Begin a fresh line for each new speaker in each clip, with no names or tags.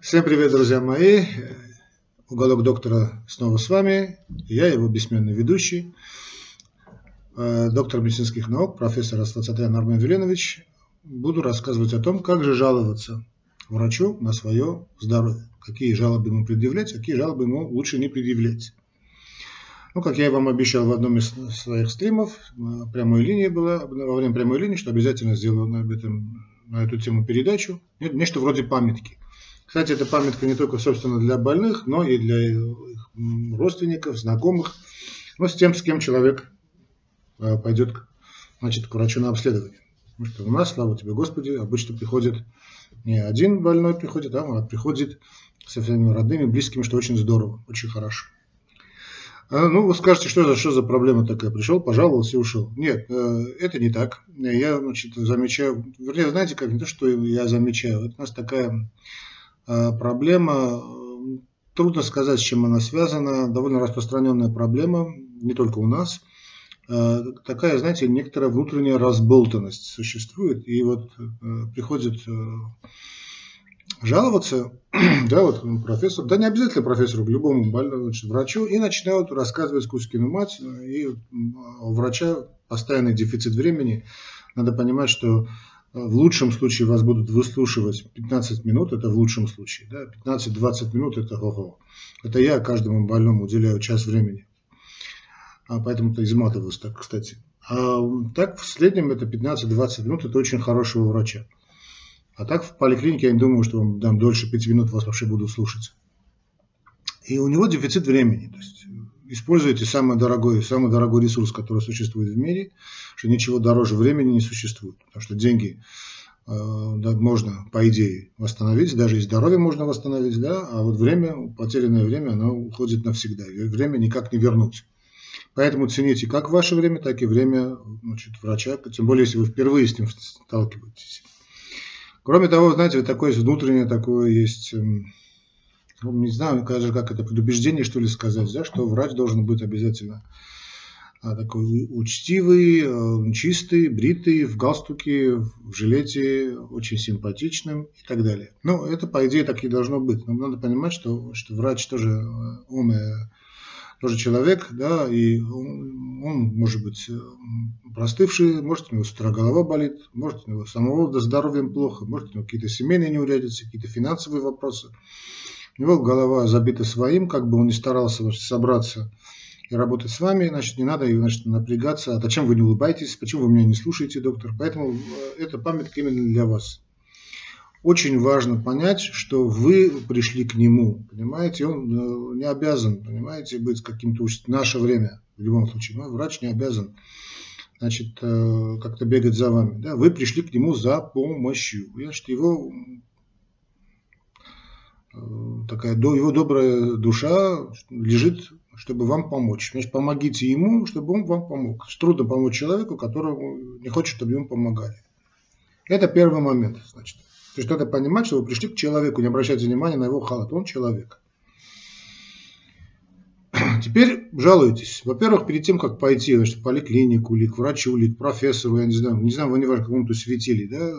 Всем привет, друзья мои. Уголок доктора снова с вами. Я его бессменный ведущий, э, доктор медицинских наук, профессор Астацатрян Армен Веленович. Буду рассказывать о том, как же жаловаться врачу на свое здоровье. Какие жалобы ему предъявлять, какие жалобы ему лучше не предъявлять. Ну, как я вам обещал в одном из своих стримов, э, прямой линии была, во время прямой линии, что обязательно сделаю на, этом, на эту тему передачу. Нечто вроде памятки. Кстати, эта памятка не только, собственно, для больных, но и для их родственников, знакомых, но с тем, с кем человек э, пойдет значит, к врачу на обследование. Потому что у нас, слава тебе Господи, обычно приходит не один больной приходит, а приходит со своими родными, близкими, что очень здорово, очень хорошо. А, ну, вы скажете, что за, что за проблема такая? Пришел, пожаловался и ушел. Нет, э, это не так. Я, значит, замечаю, вернее, знаете, как не то, что я замечаю, это у нас такая Э, проблема, трудно сказать, с чем она связана, довольно распространенная проблема, не только у нас. Э, такая, знаете, некоторая внутренняя разболтанность существует, и вот э, приходит жаловаться, да, вот профессор, да не обязательно профессору, к любому больному значит, врачу, и начинают рассказывать Кузькину мать, и у врача постоянный дефицит времени. Надо понимать, что в лучшем случае вас будут выслушивать 15 минут, это в лучшем случае. Да? 15-20 минут это ого. Это я каждому больному уделяю час времени. А поэтому-то изматываюсь так, кстати. А так в среднем это 15-20 минут, это очень хорошего врача. А так в поликлинике я не думаю, что вам дам дольше 5 минут вас вообще буду слушать. И у него дефицит времени. То есть используйте самый дорогой, самый дорогой ресурс, который существует в мире, что ничего дороже времени не существует. Потому что деньги э, да, можно, по идее, восстановить, даже и здоровье можно восстановить, да, а вот время, потерянное время, оно уходит навсегда. Время никак не вернуть. Поэтому цените как ваше время, так и время значит, врача, тем более, если вы впервые с ним сталкиваетесь. Кроме того, знаете, такое внутреннее такое есть ну, не знаю, даже как это предубеждение, что ли, сказать, да, что врач должен быть обязательно а, такой учтивый, э, чистый, бритый, в галстуке, в жилете, очень симпатичным и так далее. Ну, это, по идее, так и должно быть. Но надо понимать, что, что врач тоже э, умный, тоже человек, да, и он, он может быть э, простывший, может у него с утра голова болит, может у него самого здоровьем плохо, может у него какие-то семейные неурядицы, какие-то финансовые вопросы. У него голова забита своим, как бы он ни старался значит, собраться и работать с вами, значит, не надо значит, напрягаться. А зачем вы не улыбаетесь? Почему вы меня не слушаете, доктор? Поэтому э, это памятка именно для вас. Очень важно понять, что вы пришли к нему, понимаете, он э, не обязан, понимаете, быть каким-то в наше время, в любом случае, но врач не обязан, значит, э, как-то бегать за вами, да, вы пришли к нему за помощью, значит, его такая его добрая душа лежит, чтобы вам помочь. Значит, помогите ему, чтобы он вам помог. Трудно помочь человеку, которому не хочет, чтобы ему помогали. Это первый момент, значит. То есть надо понимать, что вы пришли к человеку, не обращайте внимания на его халат. Он человек. Теперь жалуетесь. Во-первых, перед тем, как пойти значит, в поликлинику, или к врачу, или к профессору, я не знаю, не знаю, вы не важно, какому-то светили, да,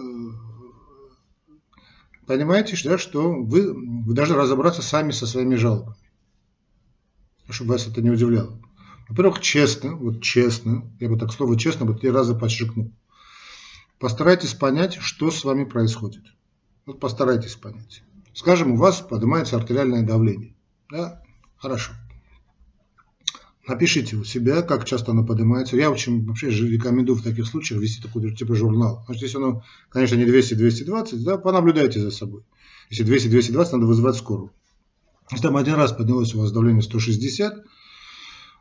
понимаете, да, что вы, вы должны разобраться сами со своими жалобами. Чтобы вас это не удивляло. Во-первых, честно, вот честно, я бы так слово честно бы три раза подчеркнул. Постарайтесь понять, что с вами происходит. Вот постарайтесь понять. Скажем, у вас поднимается артериальное давление. Да? Хорошо. Напишите у себя, как часто оно поднимается. Я очень вообще рекомендую в таких случаях вести такой типа журнал. Значит, если оно, конечно, не 200-220, да, понаблюдайте за собой. Если 200-220, надо вызывать скорую. Если там один раз поднялось у вас давление 160,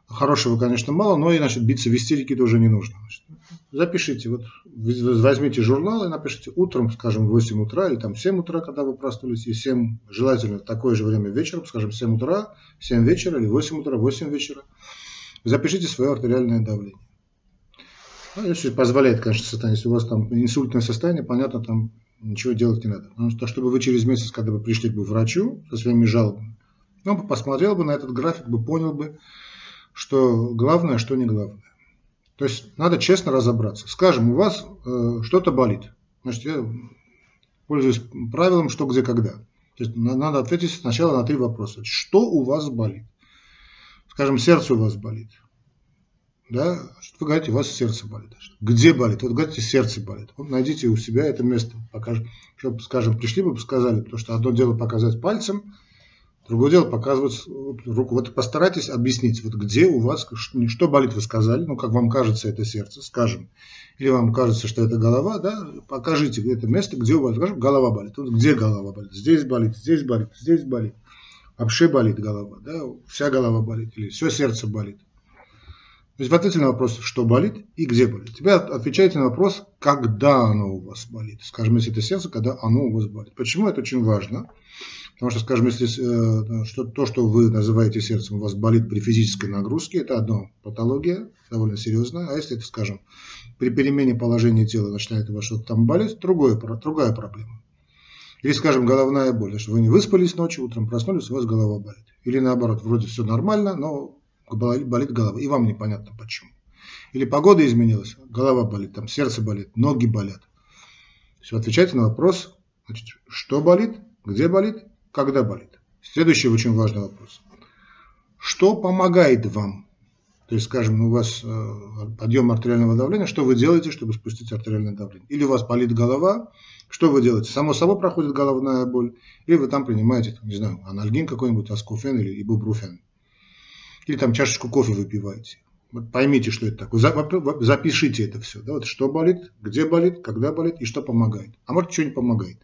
хорошего, конечно, мало, но и, значит, биться в истерике тоже не нужно. Значит, запишите, вот возьмите журнал и напишите утром, скажем, в 8 утра или там в 7 утра, когда вы проснулись, и 7, желательно такое же время вечером, скажем, 7 утра, 7 вечера или 8 утра, 8 вечера. Запишите свое артериальное давление. Ну, если позволяет, конечно, состояние. Если у вас там инсультное состояние, понятно, там ничего делать не надо. Что, чтобы вы через месяц, когда вы пришли к врачу со своими жалобами, он бы посмотрел бы на этот график, бы понял бы, что главное, что не главное. То есть надо честно разобраться. Скажем, у вас э, что-то болит. Значит, я пользуюсь правилом, что, где, когда. То есть надо ответить сначала на три вопроса. Что у вас болит? Скажем, сердце у вас болит. Да? Вы говорите, у вас сердце болит. Где болит? Вот говорите, сердце болит. Вот найдите у себя это место. Покажем, скажем, пришли бы, сказали, потому что одно дело показать пальцем, другое дело показывать руку. Вот постарайтесь объяснить, вот где у вас, что болит, вы сказали, ну, как вам кажется, это сердце, скажем. Или вам кажется, что это голова, да, покажите это место, где у вас, скажем, голова болит. Вот где голова болит? Здесь болит, здесь болит, здесь болит. Вообще болит голова, да, вся голова болит, или все сердце болит. То есть ответьте на вопрос, что болит и где болит. Теперь отвечайте на вопрос, когда оно у вас болит. Скажем, если это сердце, когда оно у вас болит. Почему это очень важно? Потому что, скажем, если э, что, то, что вы называете сердцем, у вас болит при физической нагрузке, это одна патология, довольно серьезная. А если это, скажем, при перемене положения тела начинает у вас что-то там болеть, другое, другая проблема. Или, скажем, головная боль. Что вы не выспались ночью, утром проснулись, у вас голова болит. Или наоборот, вроде все нормально, но болит голова, и вам непонятно почему. Или погода изменилась, голова болит, там сердце болит, ноги болят. Все, отвечайте на вопрос, значит, что болит, где болит, когда болит. Следующий очень важный вопрос. Что помогает вам? То есть, скажем, у вас э, подъем артериального давления, что вы делаете, чтобы спустить артериальное давление? Или у вас болит голова, что вы делаете? Само собой проходит головная боль, или вы там принимаете, не знаю, анальгин какой-нибудь, аскофен или ибупрофен или там чашечку кофе выпиваете. Вот поймите, что это такое. Запишите это все. Да, вот что болит, где болит, когда болит и что помогает. А может, что не помогает.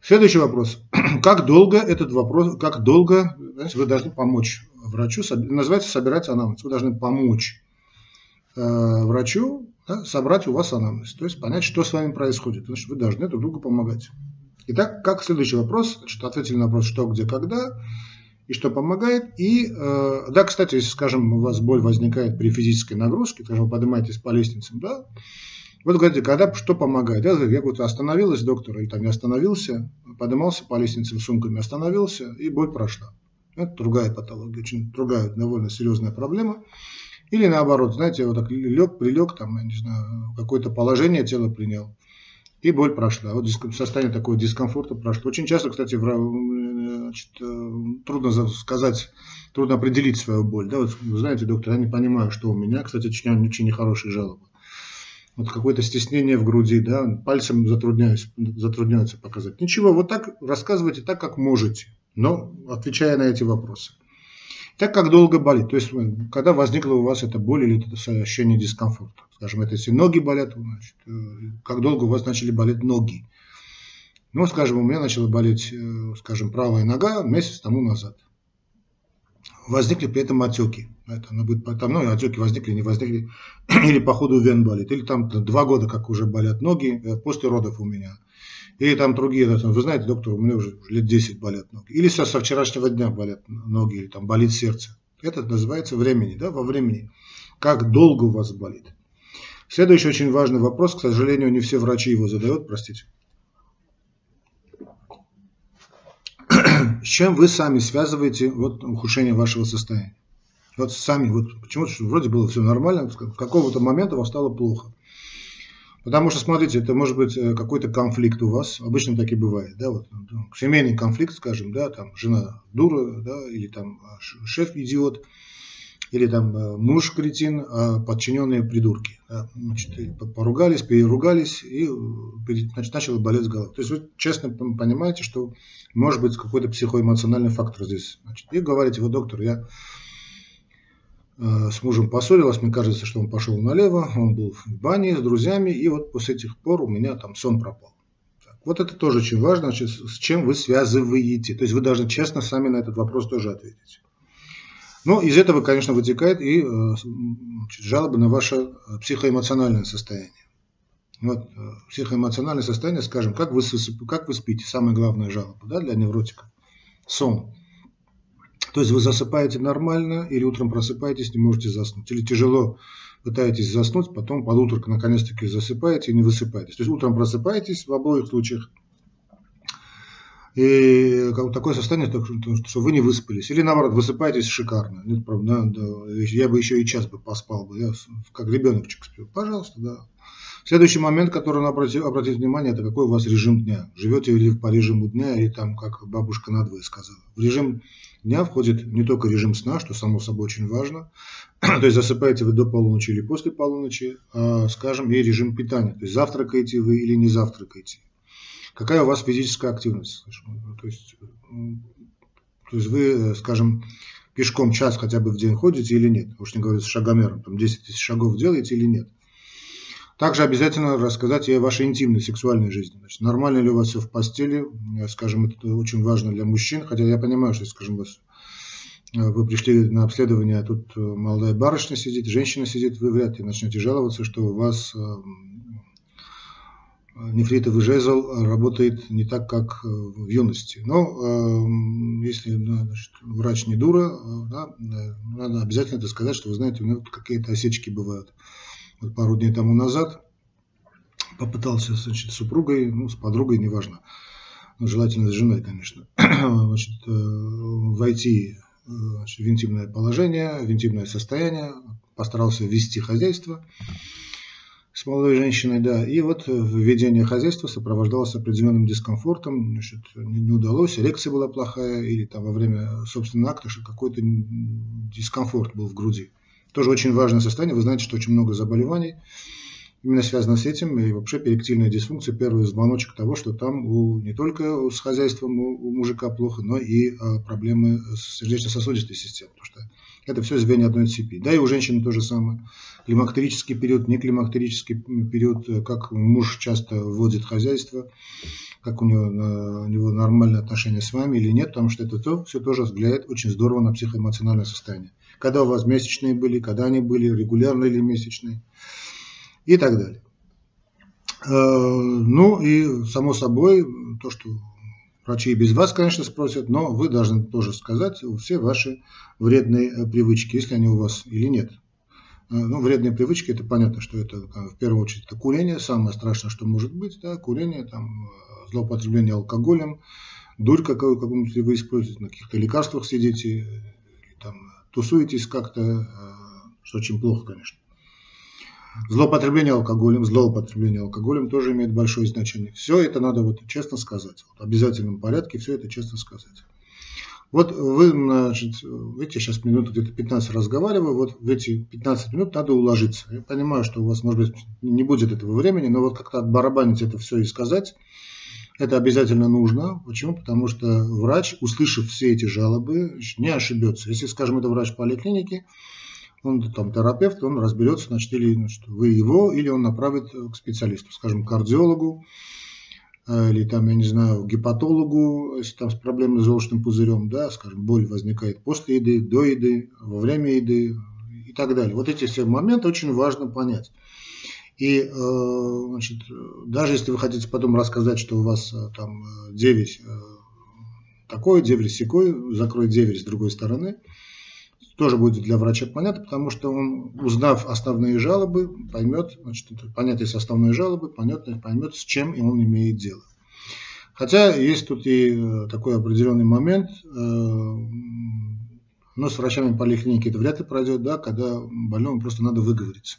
Следующий вопрос. Как долго этот вопрос, как долго знаете, вы должны помочь врачу, называется собирать анамнез. Вы должны помочь э, врачу да, собрать у вас анамнез, то есть понять, что с вами происходит. Значит, вы должны друг другу помогать. Итак, как следующий вопрос, значит, ответили на вопрос, что, где, когда и что помогает. И, э, да, кстати, если, скажем, у вас боль возникает при физической нагрузке, скажем, вы поднимаетесь по лестницам, да, вот говорите, когда что помогает? Я, я говорю, остановилась, доктор, или там я остановился, поднимался по лестнице сумками, остановился, и боль прошла. Это другая патология, очень другая, довольно серьезная проблема. Или наоборот, знаете, вот так лег, прилег, там, я не знаю, какое-то положение тело принял, и боль прошла. Вот состояние такого дискомфорта прошло. Очень часто, кстати, значит, э, трудно сказать, трудно определить свою боль. Да, вот, знаете, доктор, я не понимаю, что у меня, кстати, очень, очень нехорошие жалобы. Вот какое-то стеснение в груди, да, пальцем затрудняюсь, затрудняются показать. Ничего, вот так рассказывайте так, как можете, но отвечая на эти вопросы. Так как долго болит, то есть когда возникла у вас эта боль или это ощущение дискомфорта. Скажем, это если ноги болят, значит, э, как долго у вас начали болеть ноги. Ну, скажем, у меня начала болеть, э, скажем, правая нога месяц тому назад. Возникли при этом отеки. Это она будет, там, ну, отеки возникли, не возникли, или по ходу вен болит, или там два года, как уже болят ноги, э, после родов у меня. Или там другие, вы знаете, доктор, у меня уже лет 10 болят ноги. Или со, со вчерашнего дня болят ноги, или там болит сердце. Это называется времени, да, во времени. Как долго у вас болит. Следующий очень важный вопрос, к сожалению, не все врачи его задают, простите. С чем вы сами связываете вот, ухудшение вашего состояния? Вот сами, вот почему-то вроде было все нормально, с какого-то момента вам стало плохо. Потому что, смотрите, это может быть э, какой-то конфликт у вас, обычно так и бывает, да, вот ну, семейный конфликт, скажем, да, там жена дура, да, или там а, шеф идиот, или там э, муж кретин, а подчиненные придурки. Да, значит, поругались, переругались, и значит, начала болеть голова. То есть вы честно понимаете, что может быть какой-то психоэмоциональный фактор здесь. Значит, и говорите, вот доктор, я Э, с мужем поссорилась, мне кажется, что он пошел налево, он был в бане с друзьями, и вот после этих пор у меня там сон пропал. Так, вот это тоже очень важно, с чем вы связываете. То есть вы должны честно сами на этот вопрос тоже ответить. Но из этого, конечно, вытекает и э, значит, жалобы на ваше э, психоэмоциональное состояние. Вот, психоэмоциональное состояние, скажем, как вы, как вы спите, самая главная жалоба да, для невротика. Сон. То есть вы засыпаете нормально или утром просыпаетесь, не можете заснуть. Или тяжело пытаетесь заснуть, потом под утро наконец-таки засыпаете и не высыпаетесь. То есть утром просыпаетесь в обоих случаях. И такое состояние, что вы не выспались. Или наоборот, высыпаетесь шикарно. Нет проблем, да, да, я бы еще и час бы поспал бы. Я как ребеночек сплю. Пожалуйста, да. Следующий момент, который надо обратить, обратить внимание, это какой у вас режим дня. Живете ли по режиму дня, или там, как бабушка надвое сказала. В режим дня входит не только режим сна, что само собой очень важно, то есть засыпаете вы до полуночи или после полуночи, а, скажем, и режим питания, то есть завтракаете вы или не завтракаете. Какая у вас физическая активность? То есть, то есть вы, скажем, пешком час хотя бы в день ходите или нет? Уж не говорю с шагомером, там 10 тысяч шагов делаете или нет? Также обязательно рассказать и о вашей интимной сексуальной жизни. Значит, нормально ли у вас все в постели, скажем, это очень важно для мужчин, хотя я понимаю, что, скажем, вас, вы пришли на обследование, а тут э, молодая барышня сидит, женщина сидит, вы вряд ли начнете жаловаться, что у вас э, нефритовый жезл работает не так, как э, в юности. Но если значит, врач не дура, да, надо обязательно это сказать, что вы знаете, у него какие-то осечки бывают вот пару дней тому назад попытался значит, с супругой, ну, с подругой, неважно, но желательно с женой, конечно, значит, э, войти э, значит, в интимное положение, в интимное состояние, постарался вести хозяйство с молодой женщиной, да, и вот введение хозяйства сопровождалось определенным дискомфортом, значит, не, удалось, эрекция была плохая, или там во время собственного акта какой-то дискомфорт был в груди. Тоже очень важное состояние. Вы знаете, что очень много заболеваний именно связано с этим. И вообще перектильная дисфункция – первый звоночек того, что там у, не только с хозяйством у, у мужика плохо, но и а, проблемы с сердечно-сосудистой системой. Потому что это все звенья одной цепи. Да и у женщины то же самое. Климактерический период, не климактерический период, как муж часто вводит хозяйство, как у него, у него нормальные отношения с вами или нет, потому что это то, все тоже влияет очень здорово на психоэмоциональное состояние когда у вас месячные были, когда они были, регулярные или месячные и так далее. Э, ну и само собой, то, что врачи и без вас, конечно, спросят, но вы должны тоже сказать все ваши вредные э, привычки, если они у вас или нет. Э, ну, вредные привычки, это понятно, что это в первую очередь это курение, самое страшное, что может быть, да, курение, там, злоупотребление алкоголем, дурь какую, какую-нибудь вы используете, на каких-то лекарствах сидите, там, тусуетесь как-то, э, что очень плохо, конечно. Злоупотребление алкоголем, злоупотребление алкоголем тоже имеет большое значение. Все это надо вот честно сказать. Вот в обязательном порядке все это честно сказать. Вот вы, значит, видите, сейчас минут где-то 15 разговариваю, вот в эти 15 минут надо уложиться. Я понимаю, что у вас, может быть, не будет этого времени, но вот как-то отбарабанить это все и сказать, это обязательно нужно. Почему? Потому что врач, услышав все эти жалобы, не ошибется. Если, скажем, это врач поликлиники, он там терапевт, он разберется, значит, или значит, вы его, или он направит к специалисту, скажем, кардиологу, э, или там, я не знаю, гепатологу, если там с проблемой с желчным пузырем, да, скажем, боль возникает после еды, до еды, во время еды и так далее. Вот эти все моменты очень важно понять. И э, значит, даже если вы хотите потом рассказать, что у вас э, там э, деверь такой, деверь секой, закрой деверь с другой стороны, тоже будет для врача понятно, потому что он, узнав основные жалобы, поймет, значит, понять есть основные жалобы, поймет, поймет, с чем он имеет дело. Хотя есть тут и такой определенный момент, но с врачами поликлиники это вряд ли пройдет, да, когда больному просто надо выговориться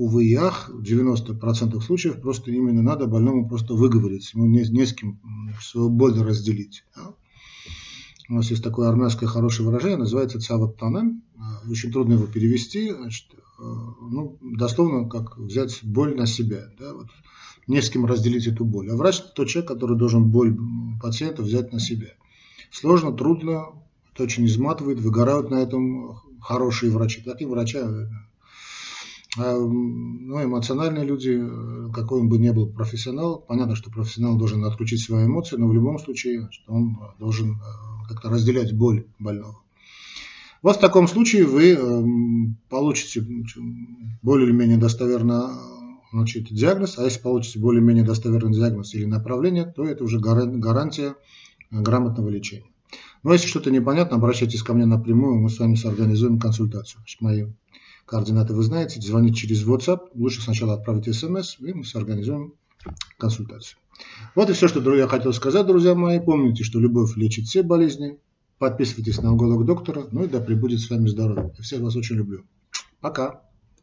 увы и ах, в 90% случаев просто именно надо больному просто выговориться, ему не, не с кем свою боль разделить. Да? У нас есть такое армянское хорошее выражение, называется цават танем. Очень трудно его перевести. Значит, э, ну, дословно, как взять боль на себя. Да? Вот, не с кем разделить эту боль. А врач – тот человек, который должен боль пациента взять на себя. Сложно, трудно, это очень изматывает, выгорают на этом хорошие врачи. Такие врачи а, ну, эмоциональные люди, какой он бы ни был профессионал, понятно, что профессионал должен отключить свои эмоции, но в любом случае что он должен э, как-то разделять боль больного. Вот в таком случае вы получите более или менее достоверно значит, диагноз, а если получите более-менее достоверный диагноз или направление, то это уже гарантия грамотного лечения. Но если что-то непонятно, обращайтесь ко мне напрямую, мы с вами соорганизуем консультацию. Значит, мои Координаты вы знаете, звонить через WhatsApp. Лучше сначала отправить смс, и мы организуем консультацию. Вот и все, что я хотел сказать, друзья мои. Помните, что любовь лечит все болезни. Подписывайтесь на уголок доктора. Ну и да пребудет с вами здоровье. Я всех вас очень люблю. Пока.